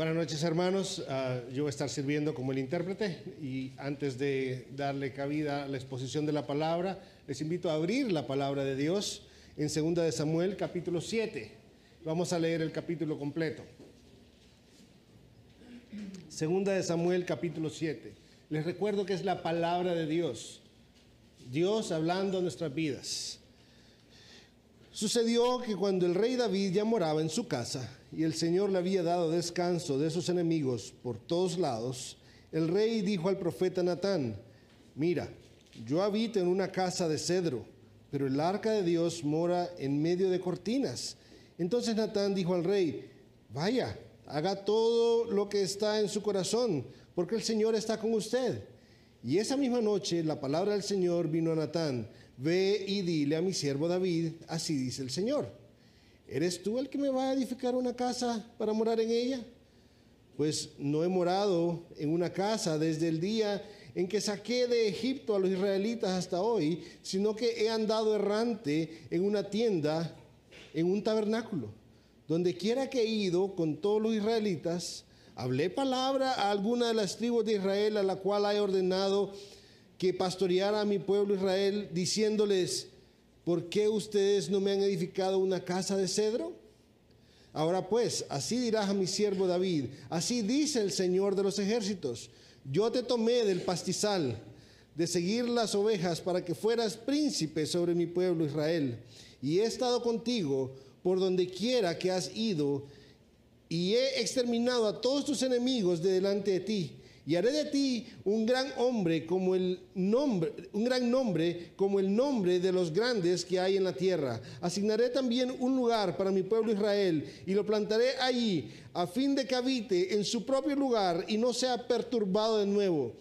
Buenas noches hermanos, uh, yo voy a estar sirviendo como el intérprete y antes de darle cabida a la exposición de la palabra, les invito a abrir la palabra de Dios en 2 de Samuel capítulo 7. Vamos a leer el capítulo completo. Segunda de Samuel capítulo 7. Les recuerdo que es la palabra de Dios. Dios hablando a nuestras vidas. Sucedió que cuando el rey David ya moraba en su casa y el Señor le había dado descanso de sus enemigos por todos lados, el rey dijo al profeta Natán, mira, yo habito en una casa de cedro, pero el arca de Dios mora en medio de cortinas. Entonces Natán dijo al rey, vaya, haga todo lo que está en su corazón, porque el Señor está con usted. Y esa misma noche la palabra del Señor vino a Natán, ve y dile a mi siervo David, así dice el Señor, ¿eres tú el que me va a edificar una casa para morar en ella? Pues no he morado en una casa desde el día en que saqué de Egipto a los israelitas hasta hoy, sino que he andado errante en una tienda, en un tabernáculo. Donde quiera que he ido con todos los israelitas, Hablé palabra a alguna de las tribus de Israel a la cual he ordenado que pastoreara a mi pueblo Israel, diciéndoles, ¿por qué ustedes no me han edificado una casa de cedro? Ahora pues, así dirás a mi siervo David, así dice el Señor de los ejércitos, yo te tomé del pastizal de seguir las ovejas para que fueras príncipe sobre mi pueblo Israel, y he estado contigo por donde quiera que has ido, y he exterminado a todos tus enemigos de delante de ti. Y haré de ti un gran hombre como el nombre, un gran nombre como el nombre de los grandes que hay en la tierra. Asignaré también un lugar para mi pueblo Israel y lo plantaré allí a fin de que habite en su propio lugar y no sea perturbado de nuevo,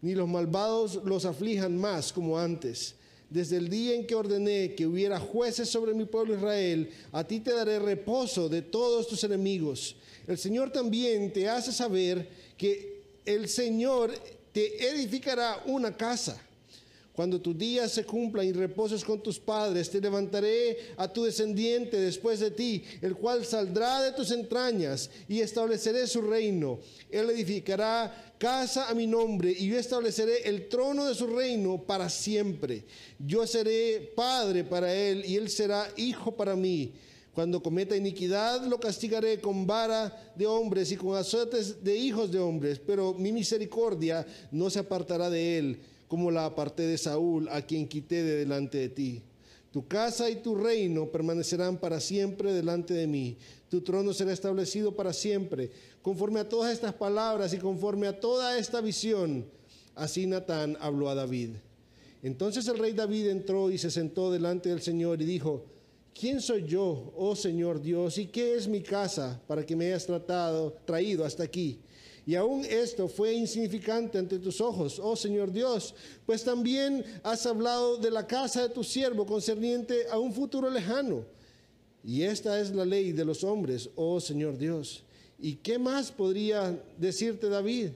ni los malvados los aflijan más como antes desde el día en que ordené que hubiera jueces sobre mi pueblo Israel, a ti te daré reposo de todos tus enemigos. El Señor también te hace saber que el Señor te edificará una casa cuando tus días se cumplan y reposes con tus padres, te levantaré a tu descendiente después de ti, el cual saldrá de tus entrañas y estableceré su reino. Él edificará casa a mi nombre y yo estableceré el trono de su reino para siempre. Yo seré padre para él y él será hijo para mí. Cuando cometa iniquidad, lo castigaré con vara de hombres y con azotes de hijos de hombres, pero mi misericordia no se apartará de él como la aparté de Saúl, a quien quité de delante de ti. Tu casa y tu reino permanecerán para siempre delante de mí. Tu trono será establecido para siempre. Conforme a todas estas palabras y conforme a toda esta visión, así Natán habló a David. Entonces el rey David entró y se sentó delante del Señor y dijo, ¿quién soy yo, oh Señor Dios, y qué es mi casa para que me hayas tratado, traído hasta aquí? Y aún esto fue insignificante ante tus ojos, oh Señor Dios, pues también has hablado de la casa de tu siervo concerniente a un futuro lejano. Y esta es la ley de los hombres, oh Señor Dios. ¿Y qué más podría decirte David?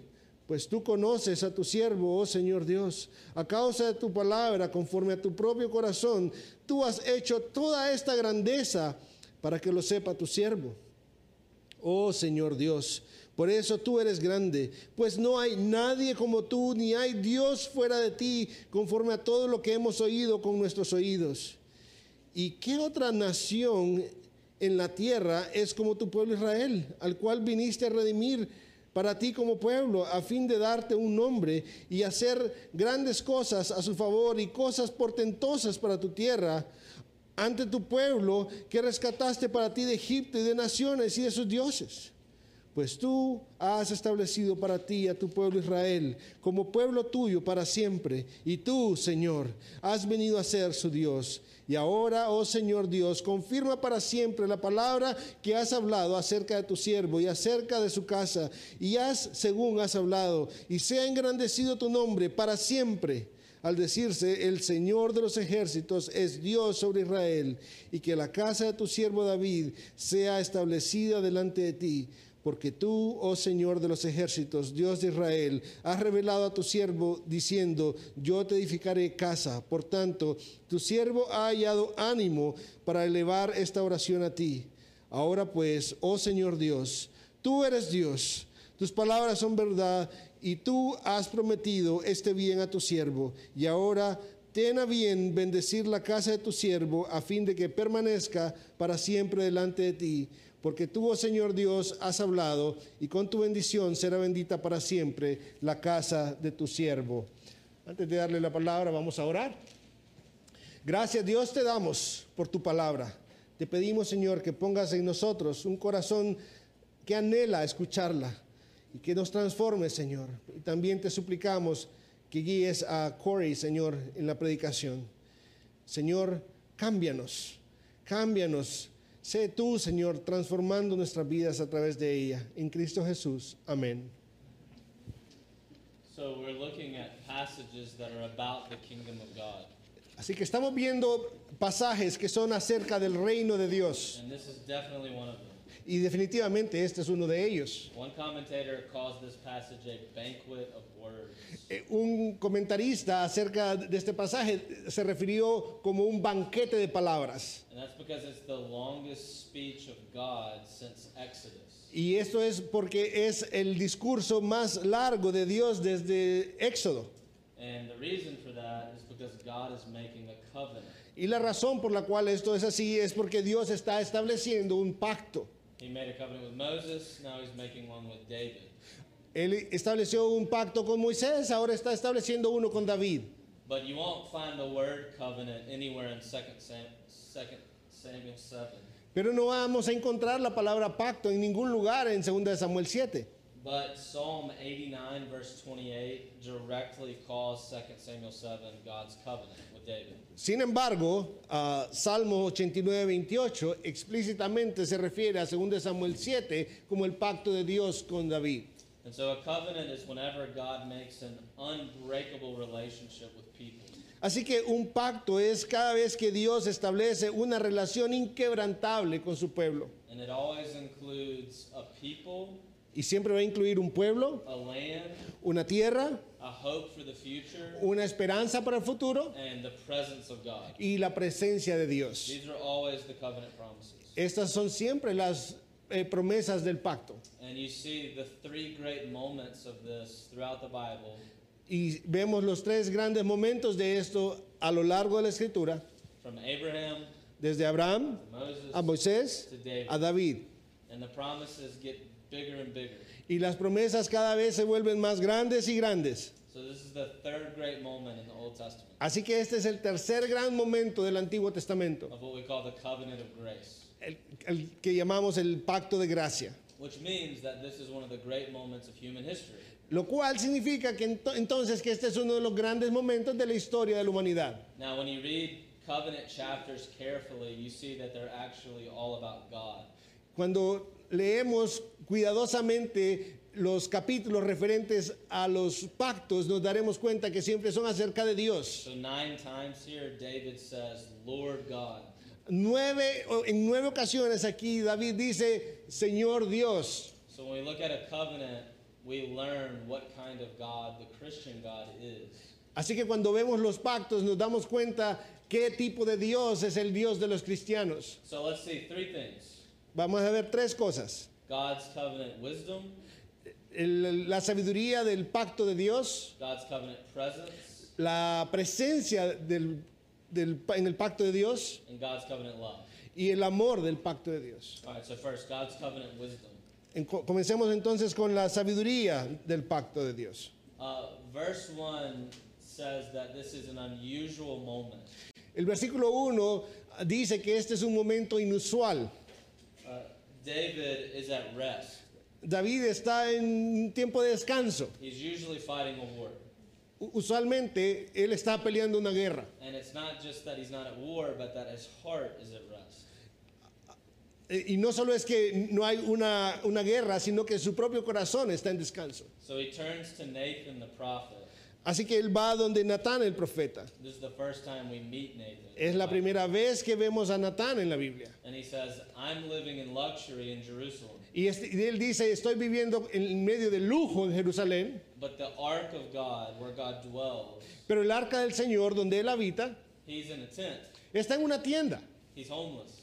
Pues tú conoces a tu siervo, oh Señor Dios. A causa de tu palabra, conforme a tu propio corazón, tú has hecho toda esta grandeza para que lo sepa tu siervo. Oh Señor Dios, por eso tú eres grande, pues no hay nadie como tú, ni hay Dios fuera de ti, conforme a todo lo que hemos oído con nuestros oídos. ¿Y qué otra nación en la tierra es como tu pueblo Israel, al cual viniste a redimir para ti como pueblo, a fin de darte un nombre y hacer grandes cosas a su favor y cosas portentosas para tu tierra? ante tu pueblo que rescataste para ti de Egipto y de naciones y de sus dioses. Pues tú has establecido para ti a tu pueblo Israel como pueblo tuyo para siempre. Y tú, Señor, has venido a ser su Dios. Y ahora, oh Señor Dios, confirma para siempre la palabra que has hablado acerca de tu siervo y acerca de su casa. Y haz según has hablado. Y sea engrandecido tu nombre para siempre al decirse, el Señor de los ejércitos es Dios sobre Israel, y que la casa de tu siervo David sea establecida delante de ti. Porque tú, oh Señor de los ejércitos, Dios de Israel, has revelado a tu siervo diciendo, yo te edificaré casa. Por tanto, tu siervo ha hallado ánimo para elevar esta oración a ti. Ahora pues, oh Señor Dios, Tú eres Dios, tus palabras son verdad y tú has prometido este bien a tu siervo. Y ahora ten a bien bendecir la casa de tu siervo a fin de que permanezca para siempre delante de ti. Porque tú, oh Señor Dios, has hablado y con tu bendición será bendita para siempre la casa de tu siervo. Antes de darle la palabra, vamos a orar. Gracias Dios te damos por tu palabra. Te pedimos, Señor, que pongas en nosotros un corazón que anhela escucharla y que nos transforme, Señor. Y también te suplicamos que guíes a Corey, Señor, en la predicación. Señor, cámbianos, cámbianos. Sé tú, Señor, transformando nuestras vidas a través de ella. En Cristo Jesús. Amén. So we're looking at passages that are about the kingdom of God. Así que estamos viendo pasajes que son acerca del reino de Dios. And this is definitely one of them. Y definitivamente este es uno de ellos. One commentator calls this passage a banquet of words. Eh, Un comentarista acerca de este pasaje se refirió como un banquete de palabras. And that's because it's the longest speech of God since Exodus. Y esto es porque es el discurso más largo de Dios desde Éxodo. And the reason for that is because God is making a covenant. Y la razón por la cual esto es así es porque Dios está estableciendo un pacto. He made a covenant with Moses, now he's making one with David. Él estableció un pacto con Moisés, ahora está estableciendo uno con David. But you won't find the word covenant anywhere in 2 Sam, 2 Samuel 7. Pero no vamos a encontrar la palabra pacto en ningún lugar en 2 de Samuel 7. But Psalm 89, verse 28, directly calls 2 Samuel 7 God's covenant. Sin embargo, a Salmo 89, 28 explícitamente se refiere a 2 de Samuel 7 como el pacto de Dios con David. And so a covenant is whenever God makes an unbreakable relationship with people. Así que un pacto es cada vez que Dios establece una relación inquebrantable con su pueblo. And it always includes a people, Y siempre va a incluir un pueblo, a land, una tierra, a hope for the future, una esperanza para el futuro and the presence of God. y la presencia de Dios. These are always the covenant promises. Estas son siempre las eh, promesas del pacto. And you see the three great moments of this throughout the Bible. Y vemos los tres grandes momentos de esto a lo largo de la escritura, From Abraham desde Abraham Moses a Moisés a David. And the promises get bigger and bigger. Y las promesas cada vez se vuelven más grandes y grandes. So this is the third great moment in the Old Testament Así que este es el tercer gran momento del Antiguo Testamento, of what we call the covenant of grace, el, el que llamamos el pacto de gracia. which means that this is one of the great moments of human history. Lo cual significa que ento- entonces que este es uno de los grandes momentos de la historia de la humanidad. Now, when you read covenant chapters carefully, you see that they're actually all about God. Cuando leemos cuidadosamente los capítulos referentes a los pactos, nos daremos cuenta que siempre son acerca de Dios. So nine times here, David says, "Lord God." Nueve, en nueve ocasiones aquí David dice, Señor Dios. So when we look at a covenant, we learn what kind of God the Christian God is. Así que cuando vemos los pactos nos damos cuenta qué tipo de Dios es el Dios de los cristianos. So let's see three things: Vamos a ver tres cosas. God's covenant wisdom, El- la sabiduría del pacto de Dios, God's covenant presence, la presencia del, del en el pacto de Dios and God's covenant love. y el amor del pacto de Dios. All right. So first, God's covenant wisdom. En- co- comencemos entonces con la sabiduría del pacto de Dios. Uh, verse one says that this is an unusual moment. El versículo 1 dice que este es un momento inusual. David is at rest. David está en tiempo de descanso. He's usually fighting a war. Usualmente él está peleando una guerra. And it's not just that he's not at war, but that his heart is at rest. Eh, Y no solo es que no hay una, una guerra, sino que su propio corazón está en descanso. So he turns to Nathan the prophet. Así que él va donde Natán el profeta. This is the first time we meet Nathan. Es la primera vez que vemos a Natán en la Biblia. And he says, I'm living in luxury in Jerusalem. Y, este- y él dice, estoy viviendo en medio de lujo en Jerusalén, But the ark of God, where God dwells, pero el arca del Señor, donde él habita, he's in a tent. está en una tienda, He's homeless.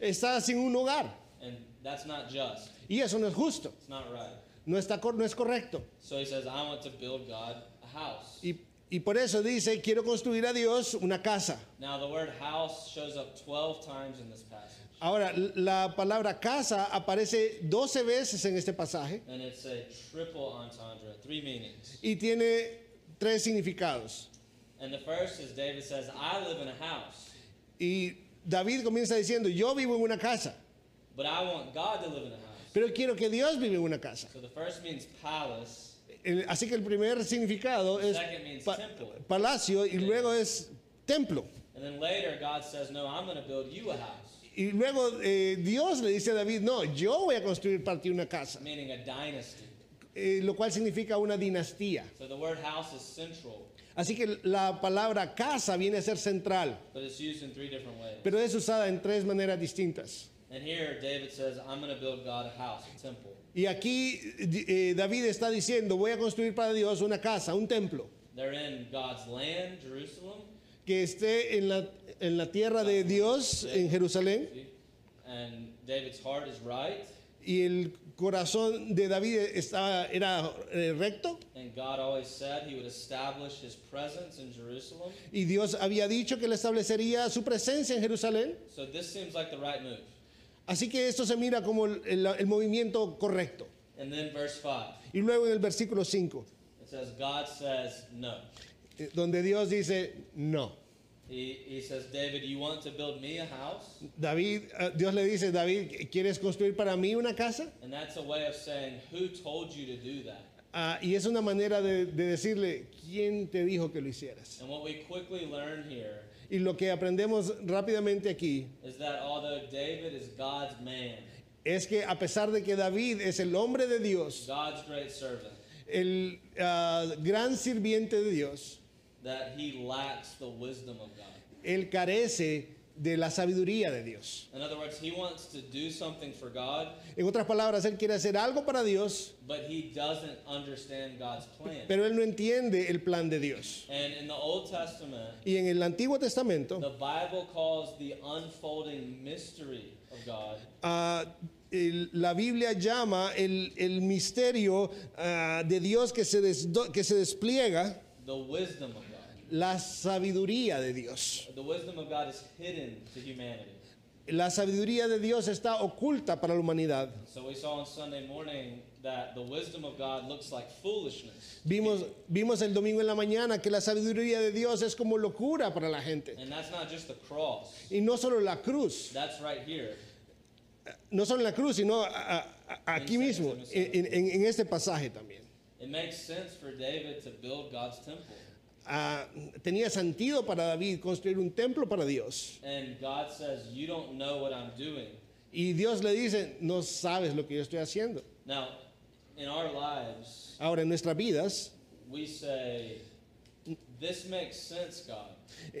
está sin un hogar. And that's not just. Y eso no es justo, It's not right. no, está, no es correcto. So he says, I want to build God house. Y, y por eso dice, quiero construir a Dios una casa. Now, the word house shows up 12 times in this passage. Ahora, la palabra casa aparece 12 veces en este pasaje And it's a triple entendre, three meanings. y tiene tres significados. And the first is David says, I live in a house, Y David comienza diciendo, yo vivo en una casa, but I want God to live in a house. pero quiero que Dios vive en una casa. So the first means palace, El- Así que el primer significado es pa- temple. palacio y luego es templo. Y luego eh, Dios le dice a David, no, yo voy a construir para ti una casa, meaning a dynasty. Eh, lo cual significa una dinastía. So the word house is central, Así que la palabra casa viene a ser central, but it's used in three different ways. pero es usada en tres maneras distintas. And here David says, I'm going to build God a house, a temple. Y aquí eh, David está diciendo, voy a construir para Dios una casa, un templo, They're in God's land, Jerusalem, que esté en la, en la tierra de Dios, en Jerusalén. and David's heart is right, Y el corazón de David estaba, era eh, recto. and God always said he would establish his presence in Jerusalem. Y Dios había dicho que le establecería su presencia en Jerusalén. So this seems like the right move. Así que esto se mira como el, el- el movimiento correcto. And then verse 5, Y luego en el versículo 5, it says, God says no. eh, donde Dios dice, no. He, he says, David, you want to build me a house? David, eh, Dios le dice, David, ¿quieres construir para mí una casa? And that's a way of saying, who told you to do that? Ah, y es una manera de, de decirle, ¿quién te dijo que lo hicieras? And what we quickly learn here Y lo que aprendemos rápidamente aquí is that although David is God's man, es que a pesar de que David es el hombre de Dios, God's great servant, el ah, gran sirviente de Dios, that he lacks the wisdom of God. él carece de la sabiduría de Dios. In other words, he wants to do something for God, En otras palabras, él quiere hacer algo para Dios, but he doesn't understand God's plan. pero él no entiende el plan de Dios. And in the Old Testament, Y en el Antiguo Testamento, the Bible calls the unfolding mystery of God ah, el- la Biblia llama el, el misterio ah, de Dios que se, desdo- que se despliega the wisdom of God. La sabiduría de Dios. The wisdom of God is hidden to humanity. La sabiduría de Dios está oculta para la humanidad. So we saw on Sunday morning that the wisdom of God looks like foolishness. Vimos, vimos el domingo en la mañana que la sabiduría de Dios es como locura para la gente. And that's not just the cross. Y no solo la cruz, That's right here. no solo la cruz, sino a- a- aquí mismo, en, en- en este pasaje también. It makes sense for David to build God's temple. Ah, tenía sentido para David construir un templo para Dios. And God says, You don't know what I'm doing. Y Dios le dice, no sabes lo que yo estoy haciendo. Now, in our lives, Ahora, en nuestras vidas, we say, This makes sense, God.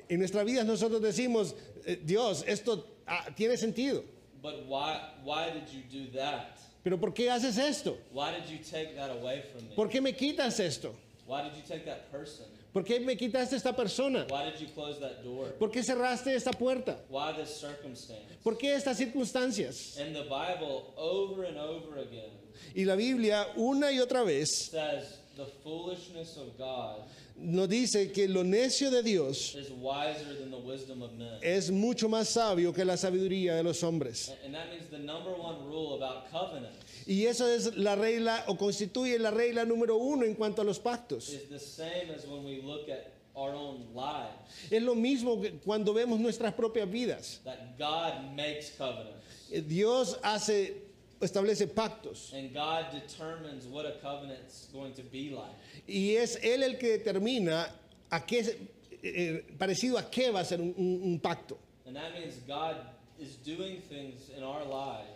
en nuestras vidas nosotros decimos, eh, Dios, esto ah, tiene sentido. But why, why did you do that? Pero ¿por qué haces esto? Why did you take that away from me? ¿Por qué me quitas esto? Why did you take that person? ¿Por qué me quitaste esta persona? Why did you close that door? ¿Por qué cerraste esta puerta? Why this circumstance? ¿Por qué estas circunstancias? And the Bible, over and over again, Y la Biblia una y otra vez says the foolishness of God nos dice que lo necio de Dios is wiser than the wisdom of men. es mucho más sabio que la sabiduría de los hombres. And that means the number one rule about covenants Y eso es la regla o constituye la regla número uno en cuanto a los pactos. Es lo mismo que cuando vemos nuestras propias vidas. That God makes covenants. Eh, Dios hace, establece pactos And God determines what a covenant's going to be like. y es Él el que determina a qué, eh, parecido a qué va a ser un- un- un pacto. And that means God is doing things in our lives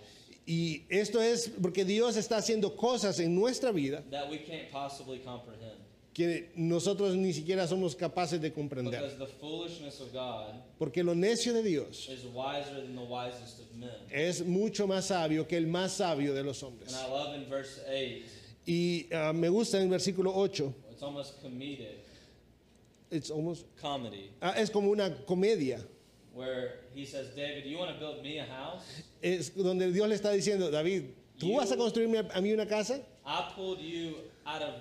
Y esto es porque Dios está haciendo cosas en nuestra vida that we can't possibly comprehend. que nosotros ni siquiera somos capaces de comprender. Because the foolishness of God Porque lo necio de Dios is wiser than the wisest of men. es mucho más sabio que el más sabio de los hombres. And I love in verse 8, Y ah, me gusta en el versículo 8, it's almost comedic, it's almost- comedy. ah, es como una comedia. Where he says, David, you want to build me a house? Es donde Dios le está diciendo, David, ¿tú You- vas a construirme a, a mí una casa? I pulled you out of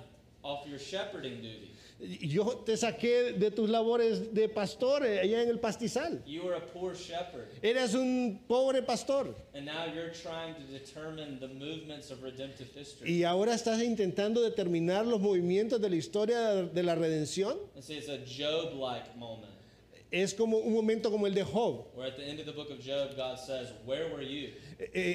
off your shepherding duty. Yo te saqué de tus labores de pastor eh, allá en el pastizal. You were a poor shepherd, Eras un pobre pastor and now you're trying to determine the movements of redemptive history. y ahora estás intentando determinar los movimientos de la historia de la redención. And see, it's a Job-like moment, Es como un momento como el de Job. where at the end of the book of Job, God says, "Where were you?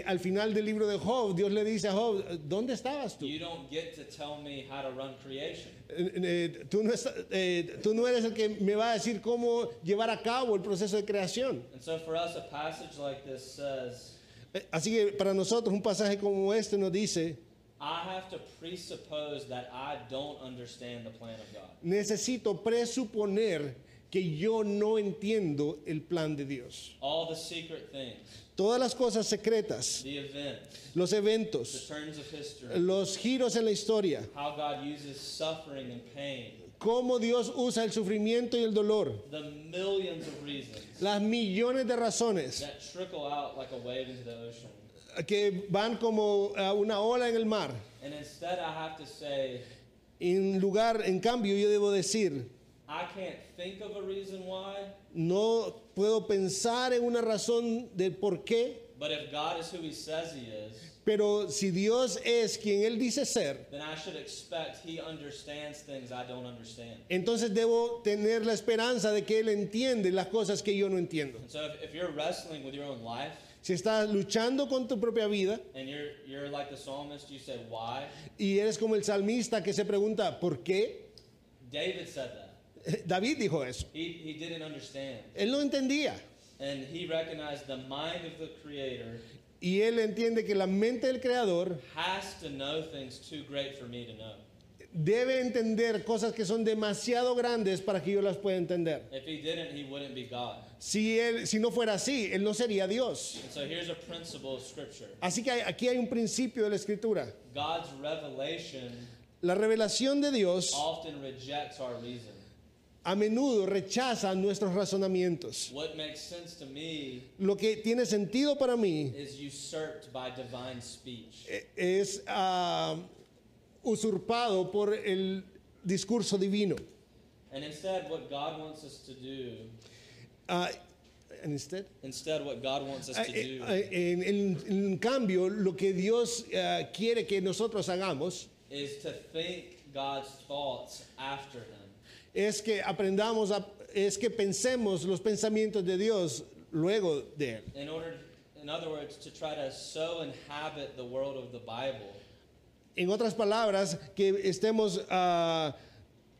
Al final del libro de Job, Dios le dice a Job, ¿dónde estabas tú? You don't get to tell me how to run creation." Eh, eh, tú, no eh, tú no eres el que me va a decir cómo llevar a cabo el proceso de creación. And so, for us, a passage like this says, Así que para nosotros un pasaje como este nos dice, "I have to presuppose that I don't understand the plan of God." necesito presuponer que yo no entiendo el plan de Dios. All the secret things, Todas las cosas secretas, the events, los the eventos, turns of history, los giros en la historia, how God uses suffering and pain, cómo Dios usa el sufrimiento y el dolor, the millions of reasons las millones de razones that trickle out like a wave into the ocean. que van como ah, una ola en el mar. And instead, I have to say, En lugar, en cambio, yo debo decir, I can't think of a reason why, no puedo pensar en una razón del por qué, but if God is who He says He is, pero si Dios es quien Él dice ser, then I should expect He understands things I don't understand. entonces debo tener la esperanza de que Él entiende las cosas que yo no entiendo. And so, if, if you're wrestling with your own life Si estás luchando con tu propia vida and you're you're like the psalmist, you say, "Why?" y eres como el salmista que se pregunta, ¿por qué? David said that. David dijo eso. He he didn't understand, Él no entendía. and he recognized the mind of the Creator Y él entiende que la mente del creador has to know things too great for me to know. debe entender cosas que son demasiado grandes para que yo las pueda entender. If he didn't, he wouldn't be God. Si, él, si no fuera así, él no sería Dios. And so here's a principle of Scripture Así que hay- aquí hay un principio de la escritura. God's revelation La revelación de Dios often rejects our reason. A menudo rechaza nuestros razonamientos. What makes sense to me Lo que tiene sentido para mí is usurped by divine speech. eh, es ah, usurpado por el discurso divino. And instead, what God wants us to do, Ah, and instead- instead, what God wants us Ah, to eh, do ah, en, en- en cambio, lo que Dios ah, quiere que nosotros hagamos is to think God's thoughts after Him. Es que aprendamos, a- es que pensemos los pensamientos de Dios luego de Él. In order, in other words, to try to so inhabit the world of the Bible En otras palabras, que estemos ah,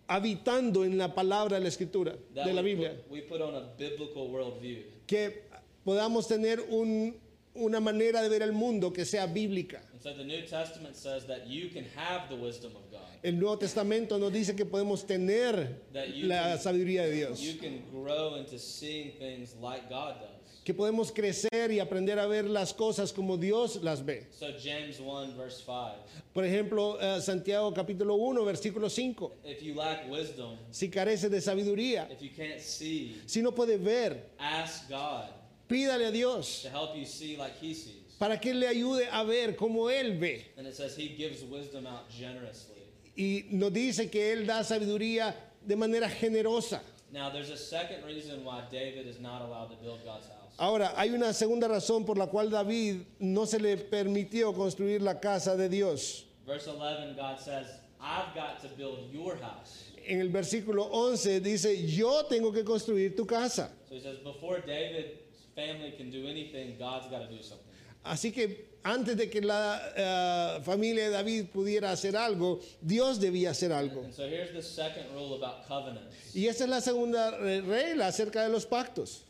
habitando en la palabra de la escritura, that de la we, Biblia, put, we put on a biblical worldview. que podamos tener un- una manera de ver el mundo que sea bíblica. And so the New Testament says that you can have the wisdom of God. El Nuevo Testamento nos dice que podemos tener la can- sabiduría de Dios, You can grow into seeing things like God does. que podemos crecer y aprender a ver las cosas como Dios las ve. So James 1 verse 5. Por ejemplo, eh, Santiago capítulo 1, versículo 5. If you lack wisdom, Si carece de sabiduría, if you can't see, si no puede ver, ask God pídale a Dios to help you see like he sees. para que le ayude a ver como Él ve. And it says he gives wisdom out generously. Y nos dice que Él da sabiduría de manera generosa. Now there's a second reason why David is not allowed to build God's house. Ahora, hay una segunda razón por la cual David no se le permitió construir la casa de Dios. Verse 11, God says, I've got to build your house. En el versículo 11 dice, yo tengo que construir tu casa. So he says, before David's family can do anything, God's got to do something. Así que antes de que la eh, familia de David pudiera hacer algo, Dios debía hacer algo. And so here's the second rule about covenants. Y esa es la segunda eh, regla acerca de los pactos.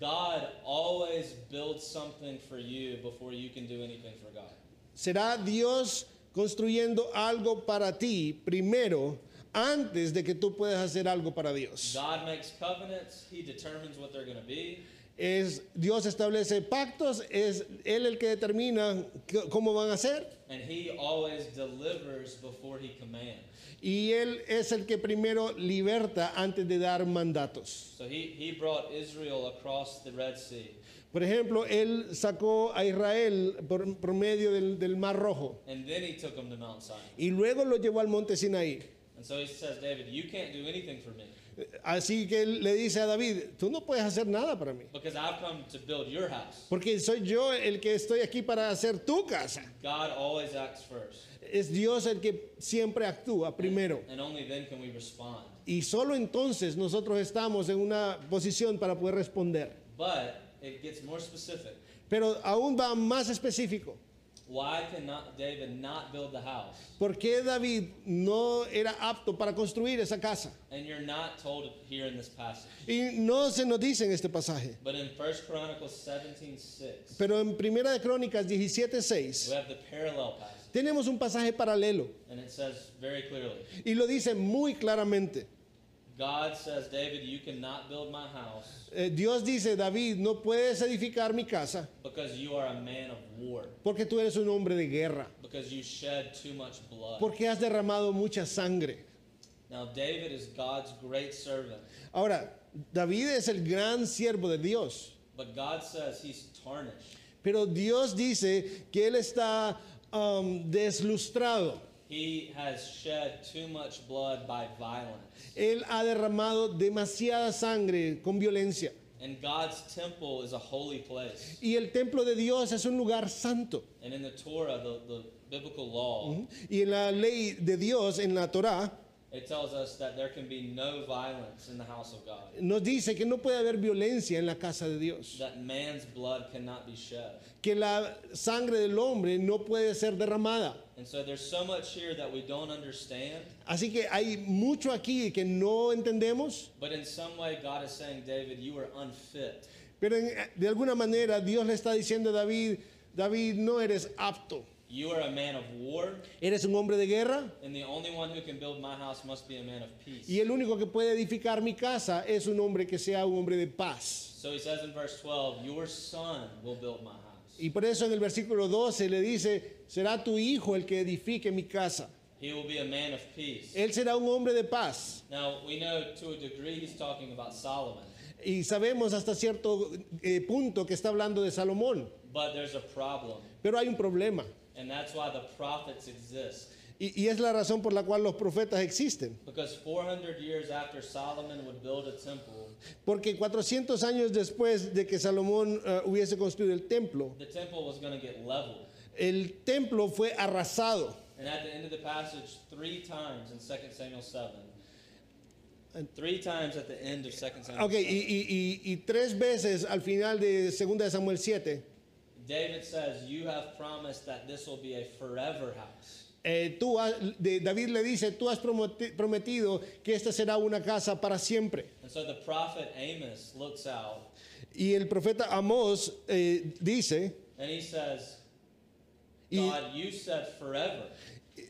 God always builds something for you before you can do anything for God. Será Dios construyendo algo para ti primero antes de que tú puedas hacer algo para Dios. God makes covenants, He determines what they're going to be, Es, Dios establece pactos, es Él el que determina cómo van a ser. And he always delivers before he commands. Y Él es el que primero liberta antes de dar mandatos. So he, he brought Israel across the Red Sea. Por ejemplo, Él sacó a Israel por, por medio del, del Mar Rojo And then he took them to Mount Sinai. y luego lo llevó al monte Sinaí. And so he says, David, you can't do anything for me Así que Él le dice a David, tú no puedes hacer nada para mí, because I've come to build your house. porque soy yo el que estoy aquí para hacer tu casa. God always acts first. Es Dios el que siempre actúa primero. And only then can we respond. Y solo entonces nosotros estamos en una posición para poder responder. But it gets more specific. Pero aún va más específico. Why can not David not build the house? ¿Por qué David no era apto para construir esa casa? And you're not told here in this passage. Y no se nos dice en este pasaje. But in 1 Chronicles 17 6, Pero en Primera de Crónicas 17:6 we have the parallel passage. tenemos un pasaje paralelo And it says very clearly y lo dice muy claramente. God says, David, you cannot build my house Eh, Dios dice, David, no puedes edificar mi casa because you are a man of war, porque tú eres un hombre de guerra, because you shed too much blood. porque has derramado mucha sangre. Now, David is God's great servant, Ahora, David es el gran siervo de Dios, but God says he's tarnished. pero Dios dice que él está um, deslustrado. He has shed too much blood by violence. Él ha derramado demasiada sangre con violencia. And God's temple is a holy place. Y el templo de Dios es un lugar santo. And in the Torah, the, the biblical law, Y en la ley de Dios, en la Torá, it tells us that there can be no violence in the house of God, nos dice que no puede haber violencia en la casa de Dios. that man's blood cannot be shed. Que la sangre del hombre no puede ser derramada. And so there's so much here that we don't understand, Así que hay mucho aquí que no entendemos, but in some way, God is saying, David, you are unfit. pero en- de alguna manera Dios le está diciendo a David, David, no eres apto. You are a man of war, Eres un hombre de guerra and the only one who can build my house must be a man of peace. y el único que puede edificar mi casa es un hombre que sea un hombre de paz. So he says in verse 12, Your son will build my house. Y por eso en el versículo 12 le dice, será tu hijo el que edifique mi casa. He will be a man of peace. Él será un hombre de paz. Now, we know to a degree he's talking about Solomon, Y sabemos hasta cierto eh, punto que está hablando de Salomón. but there's a problem, Pero hay un problema. And that's why the prophets exist. Y, y es la razón por la cual los profetas existen. Because 400 years after Solomon would build a temple, Porque 400 años después de que Salomón eh, hubiese construido el templo, the temple was going to get leveled. el templo fue arrasado. And at the end of the passage, three times in 2 Samuel 7, three times at the end of 2 Samuel Ok, y, 7, y- y- y tres veces al final de 2 de Samuel 7, David says, You have promised that this will be a forever house. eh, tú has- de- David le dice, tú has prometi- prometido que esta será una casa para siempre. And so the prophet Amos looks out Y el profeta Amós eh, dice, and he says, Y- God, you said forever,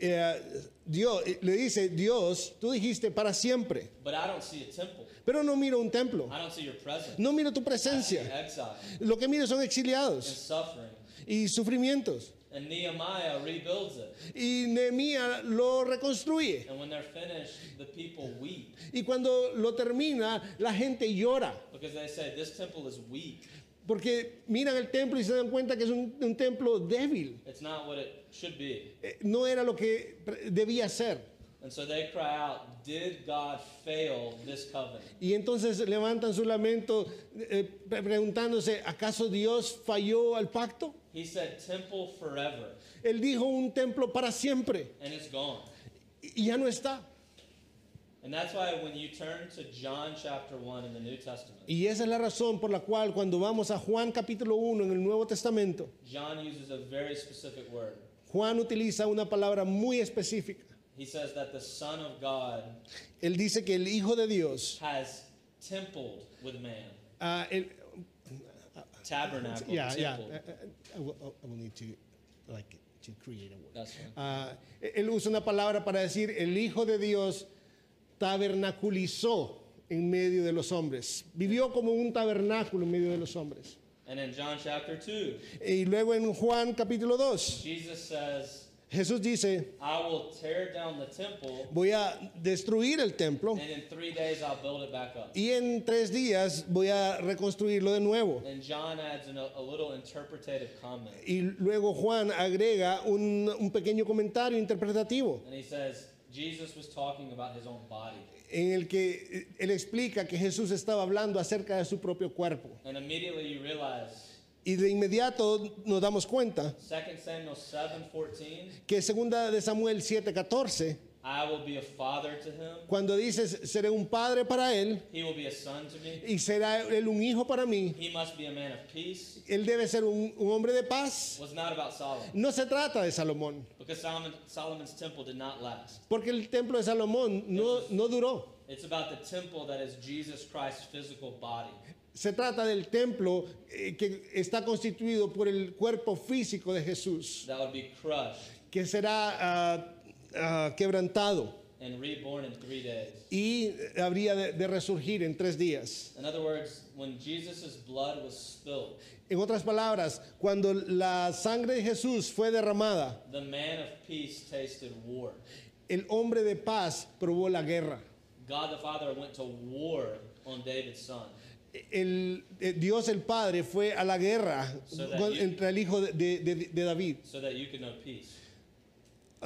eh, Dios, le dice, Dios, tú dijiste para siempre, but I don't see a temple. pero no miro un templo, I don't see your presence. no miro tu I see presencia, exile lo que miro son and exiliados suffering. y sufrimientos. And Nehemiah rebuilds it. Y Nehemías lo reconstruye. And when they're finished, the people weep Y cuando lo termina, la gente llora. because they say, This temple is weak. Porque miran el templo y se dan cuenta que es un, un templo débil. It's not what it should be. Eh, No era lo que debía ser. And so they cry out, Did God fail this covenant? Y entonces levantan su lamento eh, pre- preguntándose, ¿acaso Dios falló al pacto? He said, Temple forever. Él dijo un templo para siempre And it's gone. y ya no está. Y esa es la razón por la cual cuando vamos a Juan capítulo 1 en el Nuevo Testamento, John uses a very specific word. Juan utiliza una palabra muy específica. He says that the Son of God Él dice que el Hijo de Dios, has templed with man. ah, él- Tabernacle, yeah, yeah, temple. uh, uh, I will, I will need to, like, to create a word. That's fine. Ah, él usa una palabra para decir el Hijo de Dios tabernaculizó en medio de los hombres. Vivió como un tabernáculo en medio de los hombres. And in John chapter 2, Y luego en Juan capítulo 2, Jesus says, Jesús dice, I will tear down the temple, voy a destruir el templo and in three days I'll build it back up. y en tres días voy a reconstruirlo de nuevo. And John adds an, a little interpretative comment. Y luego Juan agrega un, un pequeño comentario interpretativo And he says, Jesus was talking about his own body. en el que él explica que Jesús estaba hablando acerca de su propio cuerpo. And immediately you realize, Y de inmediato nos damos cuenta 2 Samuel 7:14, que segunda de Samuel 7:14, I will be a father to him, cuando dice seré un padre para él he will be a son to me. y será él un hijo para mí, He must be a man of peace. él debe ser un, un hombre de paz. Was not about Solomon, No se trata de Salomón, because Solomon, Solomon's temple did not last. porque el templo de Salomón no, no duró. It's about the temple that is Jesus Christ's physical body. Se trata del templo eh, que está constituido por el cuerpo físico de Jesús, that would be crushed que será ah, ah, quebrantado and reborn in three days. y habría de, de resurgir en tres días. In other words, when blood was spilled, En otras palabras, cuando la sangre de Jesús fue derramada, the man of peace tasted war. el hombre de paz probó la guerra. God the Father went to war on David's son. El, eh, Dios el Padre fue a la guerra So that con- you- entre el hijo de, de- de David so that you could know peace.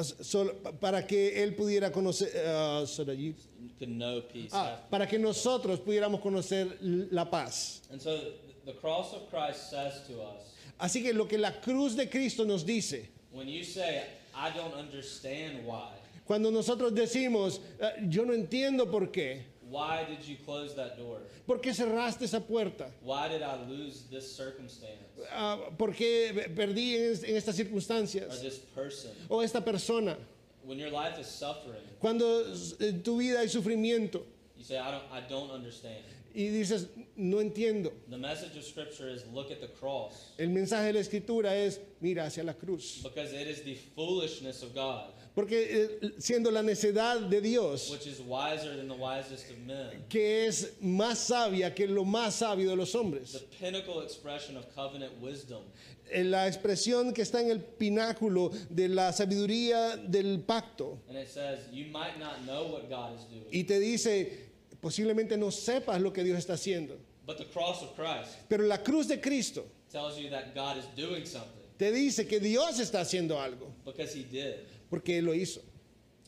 Solo para que él pudiera conocer, ah, so that you- You could know peace. ah, para que nosotros pudiéramos conocer la paz. And so th- the cross of Christ says to us, Así que lo que la cruz de Cristo nos dice, when you say, I don't understand why, cuando nosotros decimos, "Ah, yo no entiendo por qué, why did you close that door? ¿por qué cerraste esa puerta? Why did I lose this circumstance Ah, ¿Por qué perdí en, en estas or this person? O esta persona. When your life is suffering, Cuando en tu vida hay sufrimiento you say, I don't, I don't understand. y dices, no entiendo. The message of Scripture is look at the cross El mensaje de la escritura es, mira hacia la cruz. because it is the foolishness of God, Porque eh, siendo la necedad de Dios, which is wiser than the wisest of men, que es más sabia que lo más sabio de los the hombres. pinnacle expression of covenant wisdom. Eh, La expresión que está en el pináculo de la sabiduría del pacto. And it says, You might not know what God is doing, Y te dice, posiblemente no sepas lo que Dios está haciendo. but the cross of Christ Pero la cruz de Cristo tells you that God is doing something te dice que Dios está haciendo algo, because He did. Porque Él lo hizo.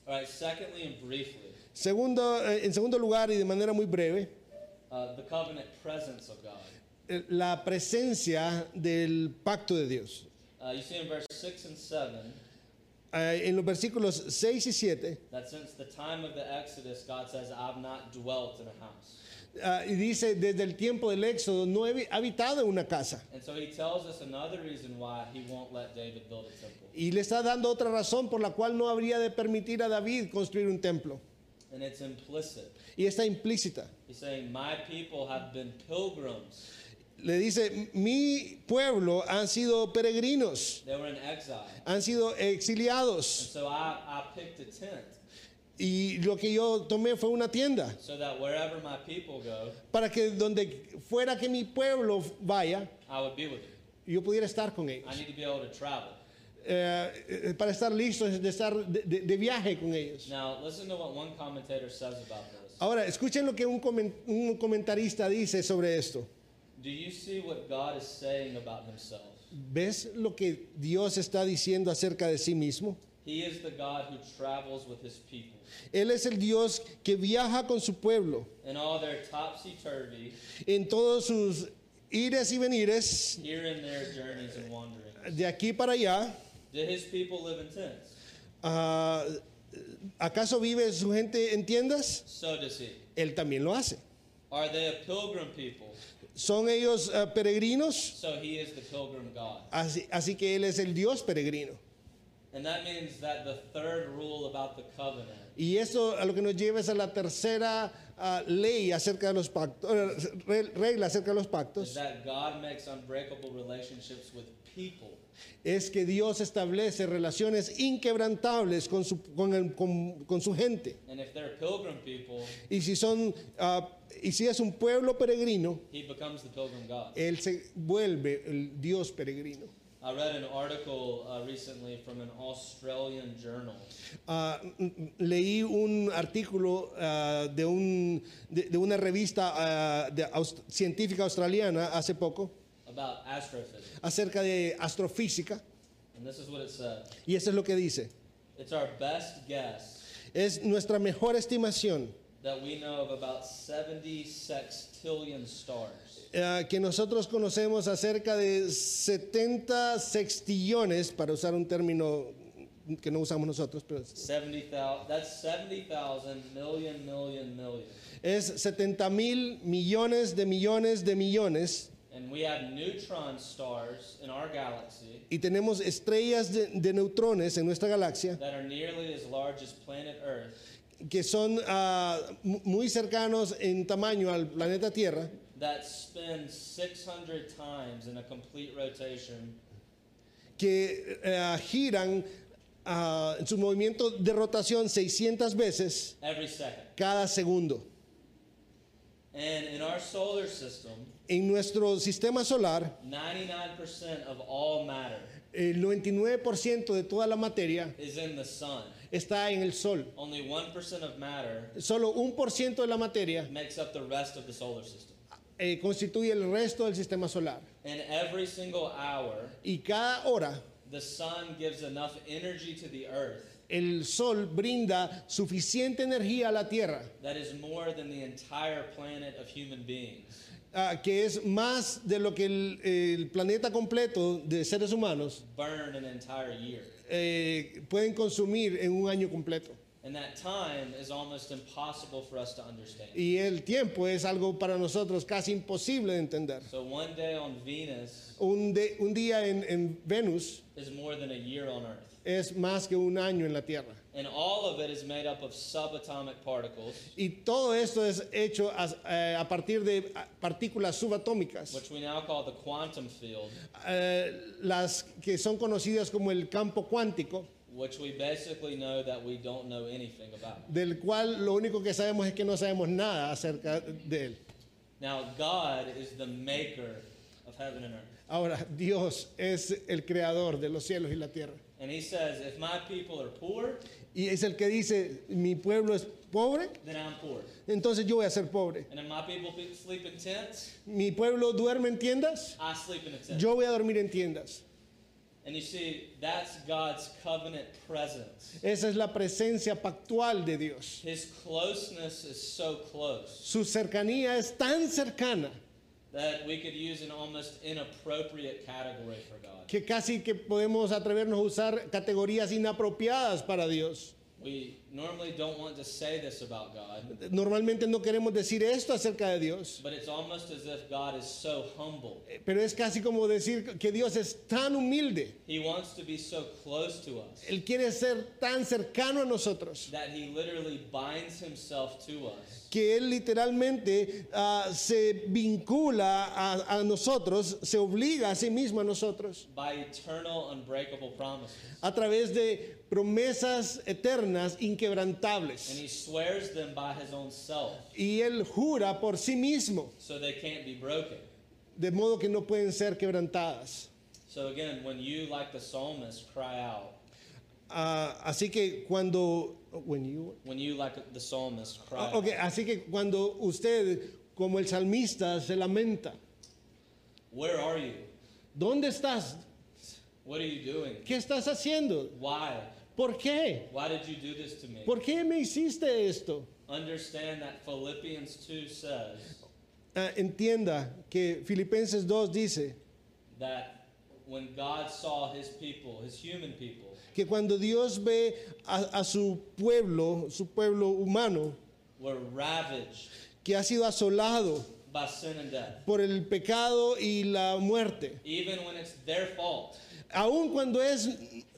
All right, secondly and briefly, Segundo, eh, en segundo lugar y de manera muy breve, uh, the covenant presence of God. eh, la presencia del pacto de Dios. Uh, you see in verse 6 and 7 Eh, en los versículos 6 y 7, that since the time of the Exodus, God says, I've not dwelt in a house. Ah, y dice, desde el tiempo del Éxodo no he habitado en una casa. And so he tells us another reason why he won't let David build a temple. Y le está dando otra razón por la cual no habría de permitir a David construir un templo. And it's implicit. Y está implícita. He's saying, My people have been pilgrims. Le dice, mi pueblo han sido peregrinos, They were in exile. han sido And exiliados. so I, I picked a tent Y lo que yo tomé fue una tienda so that wherever my people go, para que donde fuera que mi pueblo vaya, I would be with them. yo pudiera estar con ellos. I need to be able to travel. Eh, eh, para estar listos de estar de, de- de viaje con ellos. Now, listen to what one commentator says about this. Ahora, escuchen lo que un comentarista dice sobre esto. Do you see what God is saying about himself? ¿Ves lo que Dios está diciendo acerca de sí mismo? He is the God who travels with his people. Él es el Dios que viaja con su pueblo In all their topsy turvy, en todos sus ires y venires, here and there journeys and wanderings. de aquí para allá. Did his people live in tents? Ah, ¿Acaso vive su gente en tiendas? So does he. Él también lo hace. Are they a pilgrim people? ¿Son ellos ah, peregrinos? So he is the pilgrim God. Así, así que Él es el Dios peregrino. And that means that the third rule about the covenant Y eso a lo que nos lleva es a la tercera ah, ley acerca de los pactos, eh, re- regla acerca de los is pactos, that God makes unbreakable relationships with people. es que Dios establece relaciones inquebrantables con su, con el- con- con su gente. And if they're pilgrim people, Y si son, ah, y si es un pueblo peregrino, he becomes the pilgrim God. él se vuelve el Dios peregrino. I read an article uh, recently from an Australian journal mm, leí un artículo ah, de, un, de, de una revista ah, de aus- científica australiana hace poco about astrophysics. acerca de astrofísica And this is what it said y eso es lo que dice. It's our best guess Es nuestra mejor estimación that we know of about 70 sextillion stars. Eh, que nosotros conocemos acerca de 70 sextillones, para usar un término que no usamos nosotros, pero es- 70,000, that's 70,000 million, million, million. es 70 mil millones de millones de millones. And we have neutron stars in our galaxy y tenemos estrellas de, de neutrones en nuestra galaxia that are nearly as large as planet Earth. que son mu- muy cercanos en tamaño al planeta Tierra, that spin 600 times in a complete rotation que eh, giran ah, en su movimiento de rotación 600 veces every second. cada segundo. And in our solar system, En nuestro sistema solar, 99% of all matter el 99% de toda la materia is in the sun. está en el Sol. Only 1% of matter Solo un por ciento de la materia makes up the rest of the solar system. Eh, constituye el resto del sistema solar. And every single hour, Y cada hora the sun gives enough energy to the earth el Sol brinda suficiente energía a la Tierra, that is more than the entire planet of human beings. ah, que es más de lo que el, el planeta completo de seres humanos burn an entire year. eh, pueden consumir en un año completo. And that time is almost impossible for us to understand. Y el tiempo es algo para nosotros casi imposible de entender. So one day on Venus Un, de- un día en, en Venus is more than a year on Earth. es más que un año en la Tierra. And all of it is made up of subatomic particles, Y todo esto es hecho a, eh, a partir de partículas subatómicas, which we now call the quantum field, eh, las que son conocidas como el campo cuántico, which we basically know that we don't know anything about. del cual lo único que sabemos es que no sabemos nada acerca de él. Now, God is the maker of heaven and earth. Ahora, Dios es el creador de los cielos y la tierra. And He says, if my people are poor, Y es el que dice, mi pueblo es pobre, then I'm poor. entonces yo voy a ser pobre. And if my people pe- sleep in tents, Mi pueblo duerme en tiendas, I sleep in a tent. yo voy a dormir en tiendas. And you see, that's God's covenant presence. Esa es la presencia pactual de Dios. His closeness is so close Su cercanía es tan cercana that we could use an almost inappropriate category for God. que casi que podemos atrevernos a usar categorías inapropiadas para Dios. We normally don't want to say this about God, Normalmente no queremos decir esto acerca de Dios, but it's almost as if God is so humble. eh, pero es casi como decir que Dios es tan humilde. He wants to be so close to us Él quiere ser tan cercano a nosotros que Él literalmente ah, se vincula a, a nosotros, se obliga a sí mismo a nosotros by eternal, unbreakable promises. a través de promesas eternas And inquebrantables. he swears them by his own self Y Él jura por sí mismo, so they can't be broken. de modo que no pueden ser quebrantadas. So again, when you, like the psalmist, cry out, Ah, así que cuando... when you- when you, like the psalmist, cry Ah, ok, así que cuando usted, como el salmista, se lamenta, where are you? ¿dónde estás? What are you doing? ¿Qué estás haciendo? Why? ¿Por qué? Why did you do this to me? ¿Por qué me hiciste esto? Understand that Philippians 2 says Ah, entienda que Filipenses 2 dice that when God saw his people, his human people, que cuando Dios ve a, a su pueblo, su pueblo humano, were ravaged que ha sido asolado by sin and death, por el pecado y la muerte, even when it's their fault, aun cuando es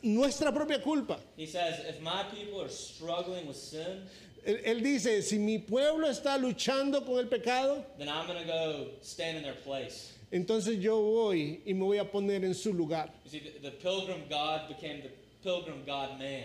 nuestra propia culpa, he says, if my people are struggling with sin, Él, él dice, si mi pueblo está luchando con el pecado, then I'm go stand in their place. entonces yo voy y me voy a poner en su lugar. You see, the, the pilgrim God became the pilgrim God man.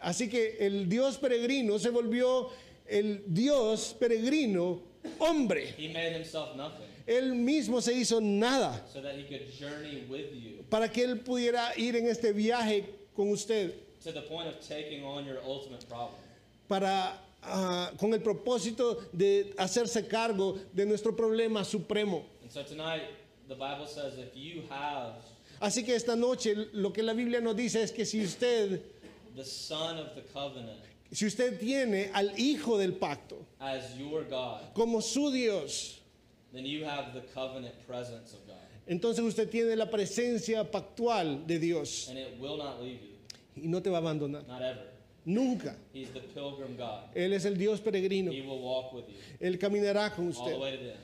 Así que el Dios peregrino se volvió el Dios peregrino hombre. He made himself nothing Él mismo se hizo nada so that he could journey with you para que él pudiera ir en este viaje con usted, to the point of taking on your ultimate problem. para ah, con el propósito de hacerse cargo de nuestro problema supremo. And so tonight, the Bible says if you have Así que esta noche lo que la Biblia nos dice es que si usted the Son of the covenant si usted tiene al hijo del pacto as your God, como su Dios, then you have the covenant presence of God. entonces usted tiene la presencia pactual de Dios And it will not leave you, y no te va a abandonar not ever. nunca. He's the pilgrim God. Él es el Dios peregrino. He will walk with you Él caminará con all the usted way to the end.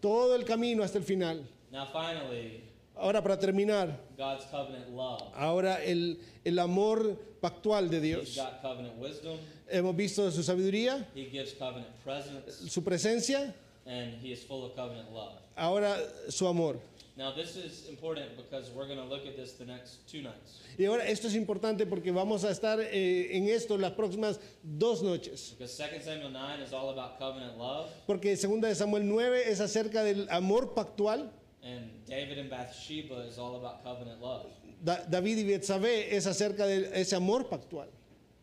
todo el camino hasta el final. Now, finally, Ahora para terminar, God's covenant love. ahora el, el amor pactual de He's Dios. got covenant wisdom. Hemos visto su sabiduría, He gives covenant presence, su presencia, and he is full of covenant love. ahora su amor. Now, this is important because we're going to look at this the next two nights. Y ahora esto es importante porque vamos a estar eh, en esto las próximas dos noches. Because 2 Samuel 9 is all about covenant love, Porque segunda de Samuel 9 es acerca del amor pactual. And David and Bathsheba is all about covenant love. Da- David y Betsabé es acerca de ese amor pactual.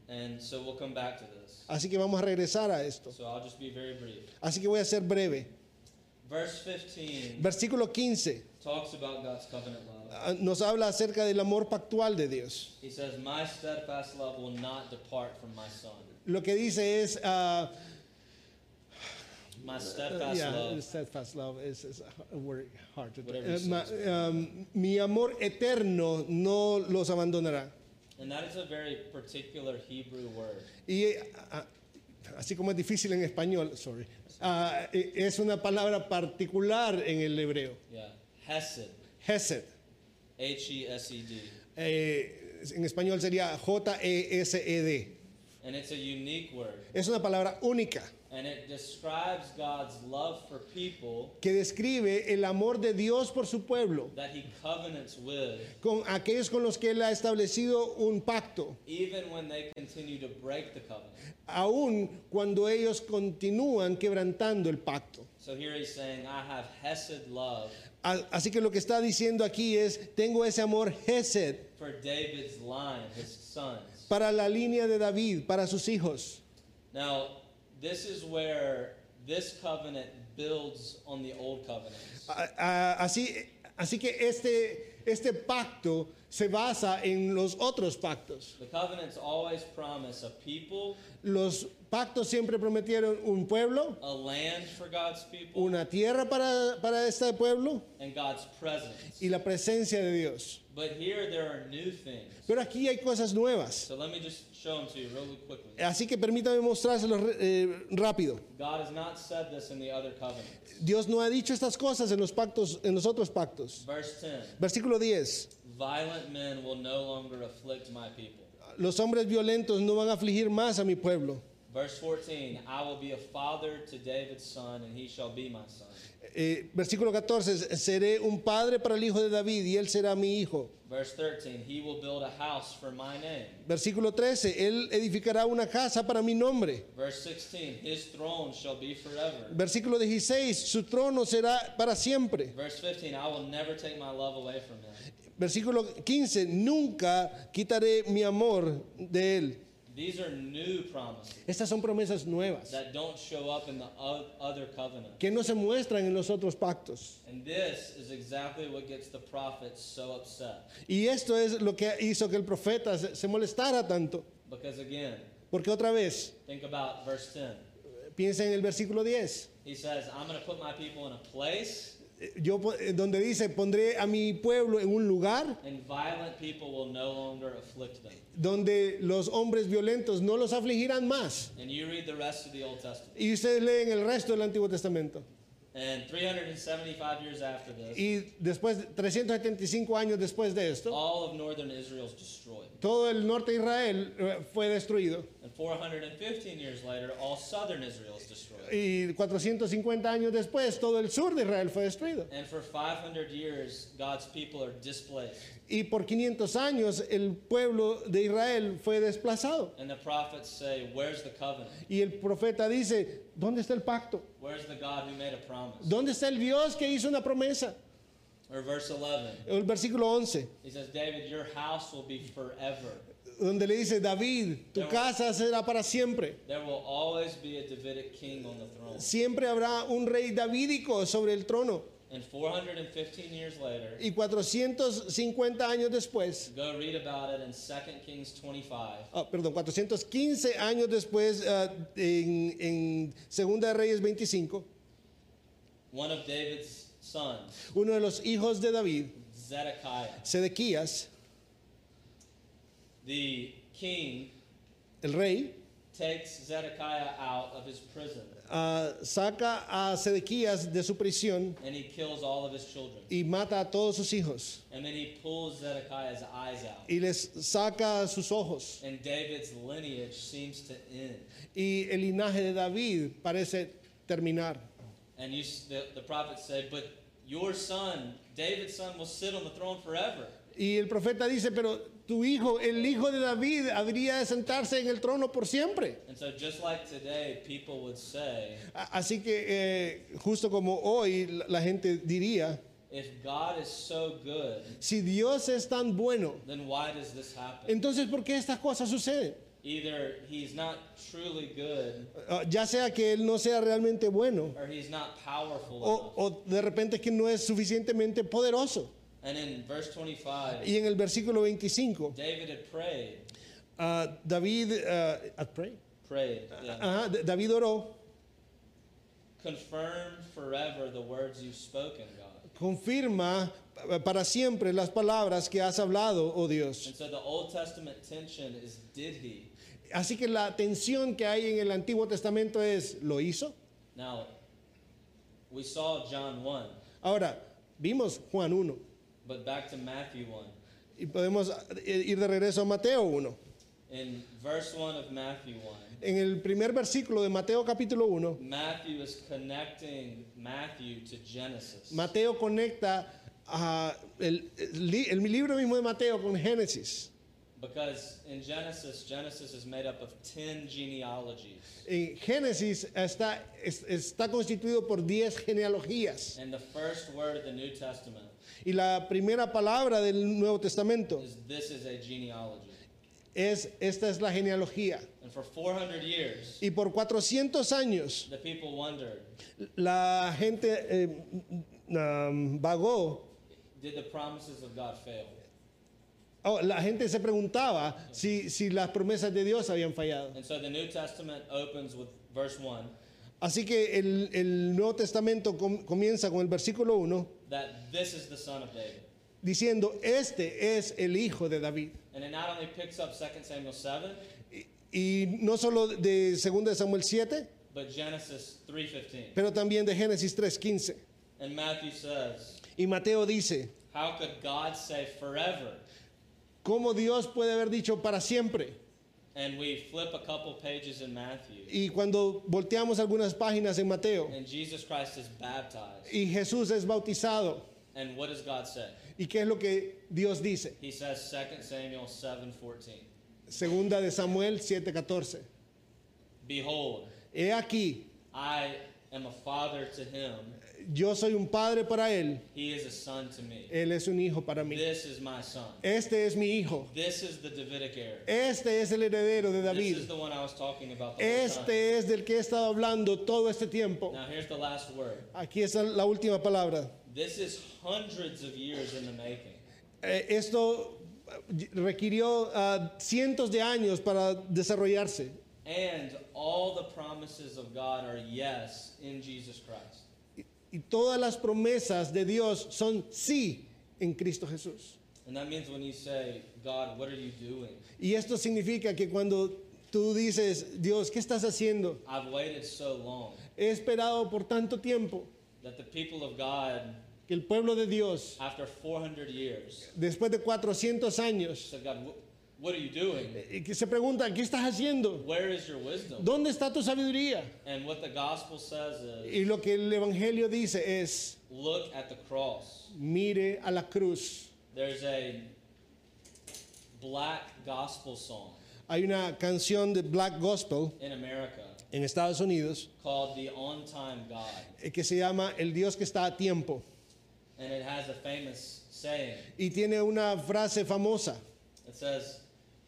And so we'll come back to this. Así que vamos a regresar a esto. So I'll just be very brief. Así que voy a ser breve. Verse 15 Versículo 15 talks about God's covenant love. ah, nos habla acerca del amor pactual de Dios. He says, My steadfast love will not depart from my son. Lo que dice es, ah, My steadfast yeah, love. steadfast love is, is a word hard to Eh, say. ma- um, mi amor eterno no los abandonará. And that is a very particular Hebrew word. Y ah, así como es difícil en español, sorry, eh, es una palabra particular en el hebreo. Yeah. Hesed. Hesed. H E S E D. Eh, en español sería J-E-S-E-D. And it's a unique word. Es una palabra única And it describes God's love for people que describe el amor de Dios por su pueblo, that he covenants with, con aquellos con los que Él ha establecido un pacto, even when they continue to break the covenant. aun cuando ellos continúan quebrantando el pacto. So here he's saying, I have Hesed love A- Así que lo que está diciendo aquí es, tengo ese amor Hesed for David's line, his sons. para la línea de David, para sus hijos. Now, this is where this covenant builds on the old covenant. A- a- Así, así que este, este pacto se basa en los otros pactos. The covenants always promise a people, Los pactos siempre prometieron un pueblo, a land for God's people, una tierra para, para este pueblo and God's presence. y la presencia de Dios. But here there are new things. Pero aquí hay cosas nuevas. So let me just show them to you really quickly. Así que permítame mostrárselos eh, rápido. God has not said this in the other covenants. Dios no ha dicho estas cosas en los pactos, en los otros pactos. Verse 10 Versículo 10. Violent men will no longer afflict my people. Los hombres violentos no van a afligir más a mi pueblo. Verse 14 I will be a father to David's son, and he shall be my son. Eh, versículo 14. Seré un padre para el hijo de David y él será mi hijo. Verse 13 He will build a house for my name. Versículo 13. Él edificará una casa para mi nombre. Verse 16 His throne shall be forever. Versículo 16. Su trono será para siempre. Verse 15 I will never take my love away from him. Versículo 15. Nunca quitaré mi amor de él. These are new promises Estas son promesas nuevas that don't show up in the other covenant. que no se muestran en los otros pactos. And this is exactly what gets the prophets so upset. Y esto es lo que hizo que el profeta se, se molestara tanto. Because again, Porque otra vez, think about verse 10. piensa en el versículo 10. He says, I'm going to put my people in a place, Yo, eh, donde dice, pondré a mi pueblo en un lugar and violent people will no longer afflict them. donde los hombres violentos no los afligirán más. And you read the rest of the Old Testament. Y ustedes leen el resto del Antiguo Testamento. And 375 years after this, Y después, 375 años después de esto, all of northern Israel is destroyed. todo el norte de Israel eh, fue destruido. And 415 years later, all southern Israel is destroyed. Y 450 años después, todo el sur de Israel fue destruido. And for 500 years, God's people are displaced. Y por 500 años, el pueblo de Israel fue desplazado. And the prophets say, Where's the covenant? Y el profeta dice, ¿dónde está el pacto? Where's the God who made a promise? ¿Dónde está el Dios que hizo una promesa? Or verse 11, El versículo 11, he says, David, your house will be forever. Donde le dice, David, tu casa será para siempre. There will always be a Davidic king on the throne. Siempre habrá un rey davídico sobre el trono. And 415 years later, Y 450 años después, go read about it in 2 Kings 25. ah, perdón, 415 años después, ah, en, en Segunda de Reyes 25, One of David's sons, uno de los hijos de David, Zedekiah, Sedequías, the king, el rey, takes Zedekiah out of his prison ah, saca a Sedequías de su prisión and he kills all of his children. y mata a todos sus hijos And then he pulls Zedekiah's eyes out. y les saca sus ojos. And David's lineage seems to end. Y el linaje de David parece terminar. And you, the, the prophets say, But your son, David's son, will sit on the throne forever. Y el profeta dice, pero tu hijo, el hijo de David, habría de sentarse en el trono por siempre. And so, just like today, people would say, Así que eh, justo como hoy la- gente diría, If God is so good, si Dios es tan bueno, then why does this happen? entonces ¿por qué estas cosas suceden? Either he's not truly good Ah, ya sea que Él no sea realmente bueno or he's not powerful o, enough. o de repente que no es suficientemente poderoso. And in verse 25, Y en el versículo 25, David had prayed, ah, David, ah, ah, pray. prayed, yeah. D- David oró, confirm forever the words you've spoken, God. confirma para siempre las palabras que has hablado, oh Dios. And so the Old Testament tension is did he? Así que la tensión que hay en el Antiguo Testamento es, ¿lo hizo? Now, we saw John 1, Ahora, vimos Juan 1 but back to Matthew 1. y podemos eh, ir de regreso a Mateo 1. In verse 1 of Matthew 1, En el primer versículo de Mateo capítulo 1, Matthew is connecting Matthew to Genesis. Mateo conecta a el, el libro mismo de Mateo con Génesis. Because in Genesis, Genesis is made up of 10 genealogies. En Génesis está, está constituido por 10 genealogías. And the first word of the New Testament Y la primera palabra del Nuevo Testamento is this is a genealogy. es, esta es la genealogía. And for 400 years, Y por 400 años the people wondered la gente eh, um, vagó, did the promises of God fail? oh, la gente se preguntaba si, si las promesas de Dios habían fallado. And so the New Testament opens with verse 1 Así que el, el Nuevo Testamento com- comienza con el versículo 1 that this is the son of David. diciendo, este es el hijo de David. And it not only picks up 2 Samuel 7, Y, no solo de 2 de Samuel 7, but Genesis 3:15. pero también de Génesis 3.15. And Matthew says, Y Mateo dice, How could God say forever? ¿cómo Dios puede haber dicho para siempre? And we flip a couple pages in Matthew, Y cuando volteamos algunas páginas en Mateo and Jesus Christ is baptized. y Jesús es bautizado, And what does God say? ¿y qué es lo que Dios dice? He says 2 Samuel 7:14. Segunda de Samuel 7:14. Behold, He aquí, I am a father to him, yo soy un padre para él, he is a son to me. él es un hijo para mí. This is my son. Este es mi hijo. This is the Davidic heir. Este es el heredero de This David. is the one I was talking about the whole time. Este es del que he estado hablando todo este tiempo. Now here's the last word. Aquí está la última palabra. This is hundreds of years in the making. Eh, esto requirió ah, cientos de años para desarrollarse. And all the promises of God are yes in Jesus Christ. Y, todas las promesas de Dios son sí en Cristo Jesús. And that means when you say, God, what are you doing? Y esto significa que cuando tú dices, Dios, ¿qué estás haciendo? I've waited so long. He esperado por tanto tiempo. that the people of God, que el pueblo de Dios, after 400 years, después de 400 años, said, God, what are you doing? eh, que se ¿qué estás haciendo? Where is your wisdom? ¿Dónde está tu sabiduría? And what the gospel says is, Y lo que el Evangelio dice es, look at the cross. mire a la cruz. There's a black gospel song Hay una canción de Black Gospel in America en Estados Unidos called The On Time God. eh, que se llama El Dios que está a tiempo. And it has a famous saying. Y tiene una frase famosa It says,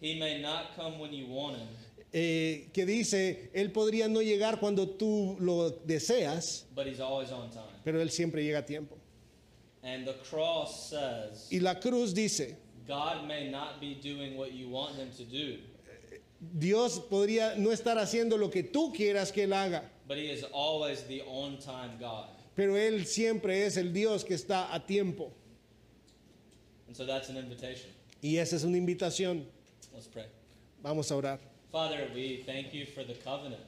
He may not come when you want him, eh, que dice, Él podría no llegar cuando tú lo deseas, but he's always on time. pero Él siempre llega a tiempo. And the cross says, Y la cruz dice, God may not be doing what you want him to do, Dios podría no estar haciendo lo que tú quieras que Él haga, but he is always the on time God. pero Él siempre es el Dios que está a tiempo. And so that's an invitation. Y esa es una invitación. Let's pray. Vamos a orar. Father, we thank you for the covenant,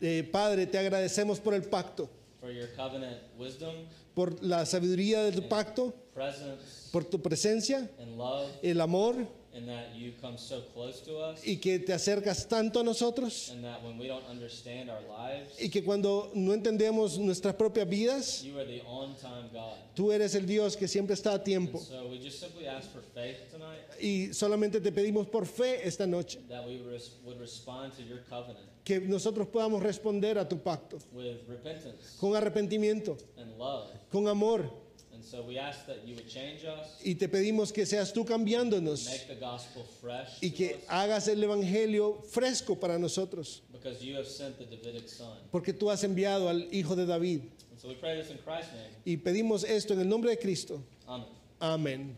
Eh, Padre, te agradecemos por el pacto, for your covenant wisdom, por la sabiduría de tu pacto, presence, por tu presencia, and love, el amor and that you come so close to us, y que te acercas tanto a nosotros and that when we don't understand our lives, y que cuando no entendemos nuestras propias vidas, you are the on time God. tú eres el Dios que siempre está a tiempo. So we just simply ask for faith tonight Y solamente te pedimos por fe esta noche that we res- would respond to your covenant que nosotros podamos responder a tu pacto with repentance con arrepentimiento, and love. con amor. So we ask that you would change us, Y te pedimos que seas tú cambiándonos make the gospel fresh y to que us, hagas el Evangelio fresco para nosotros, because you have sent the Davidic son. porque tú has enviado al Hijo de David. And so we pray this in Christ's name. Y pedimos esto en el nombre de Cristo. Amen. Amén.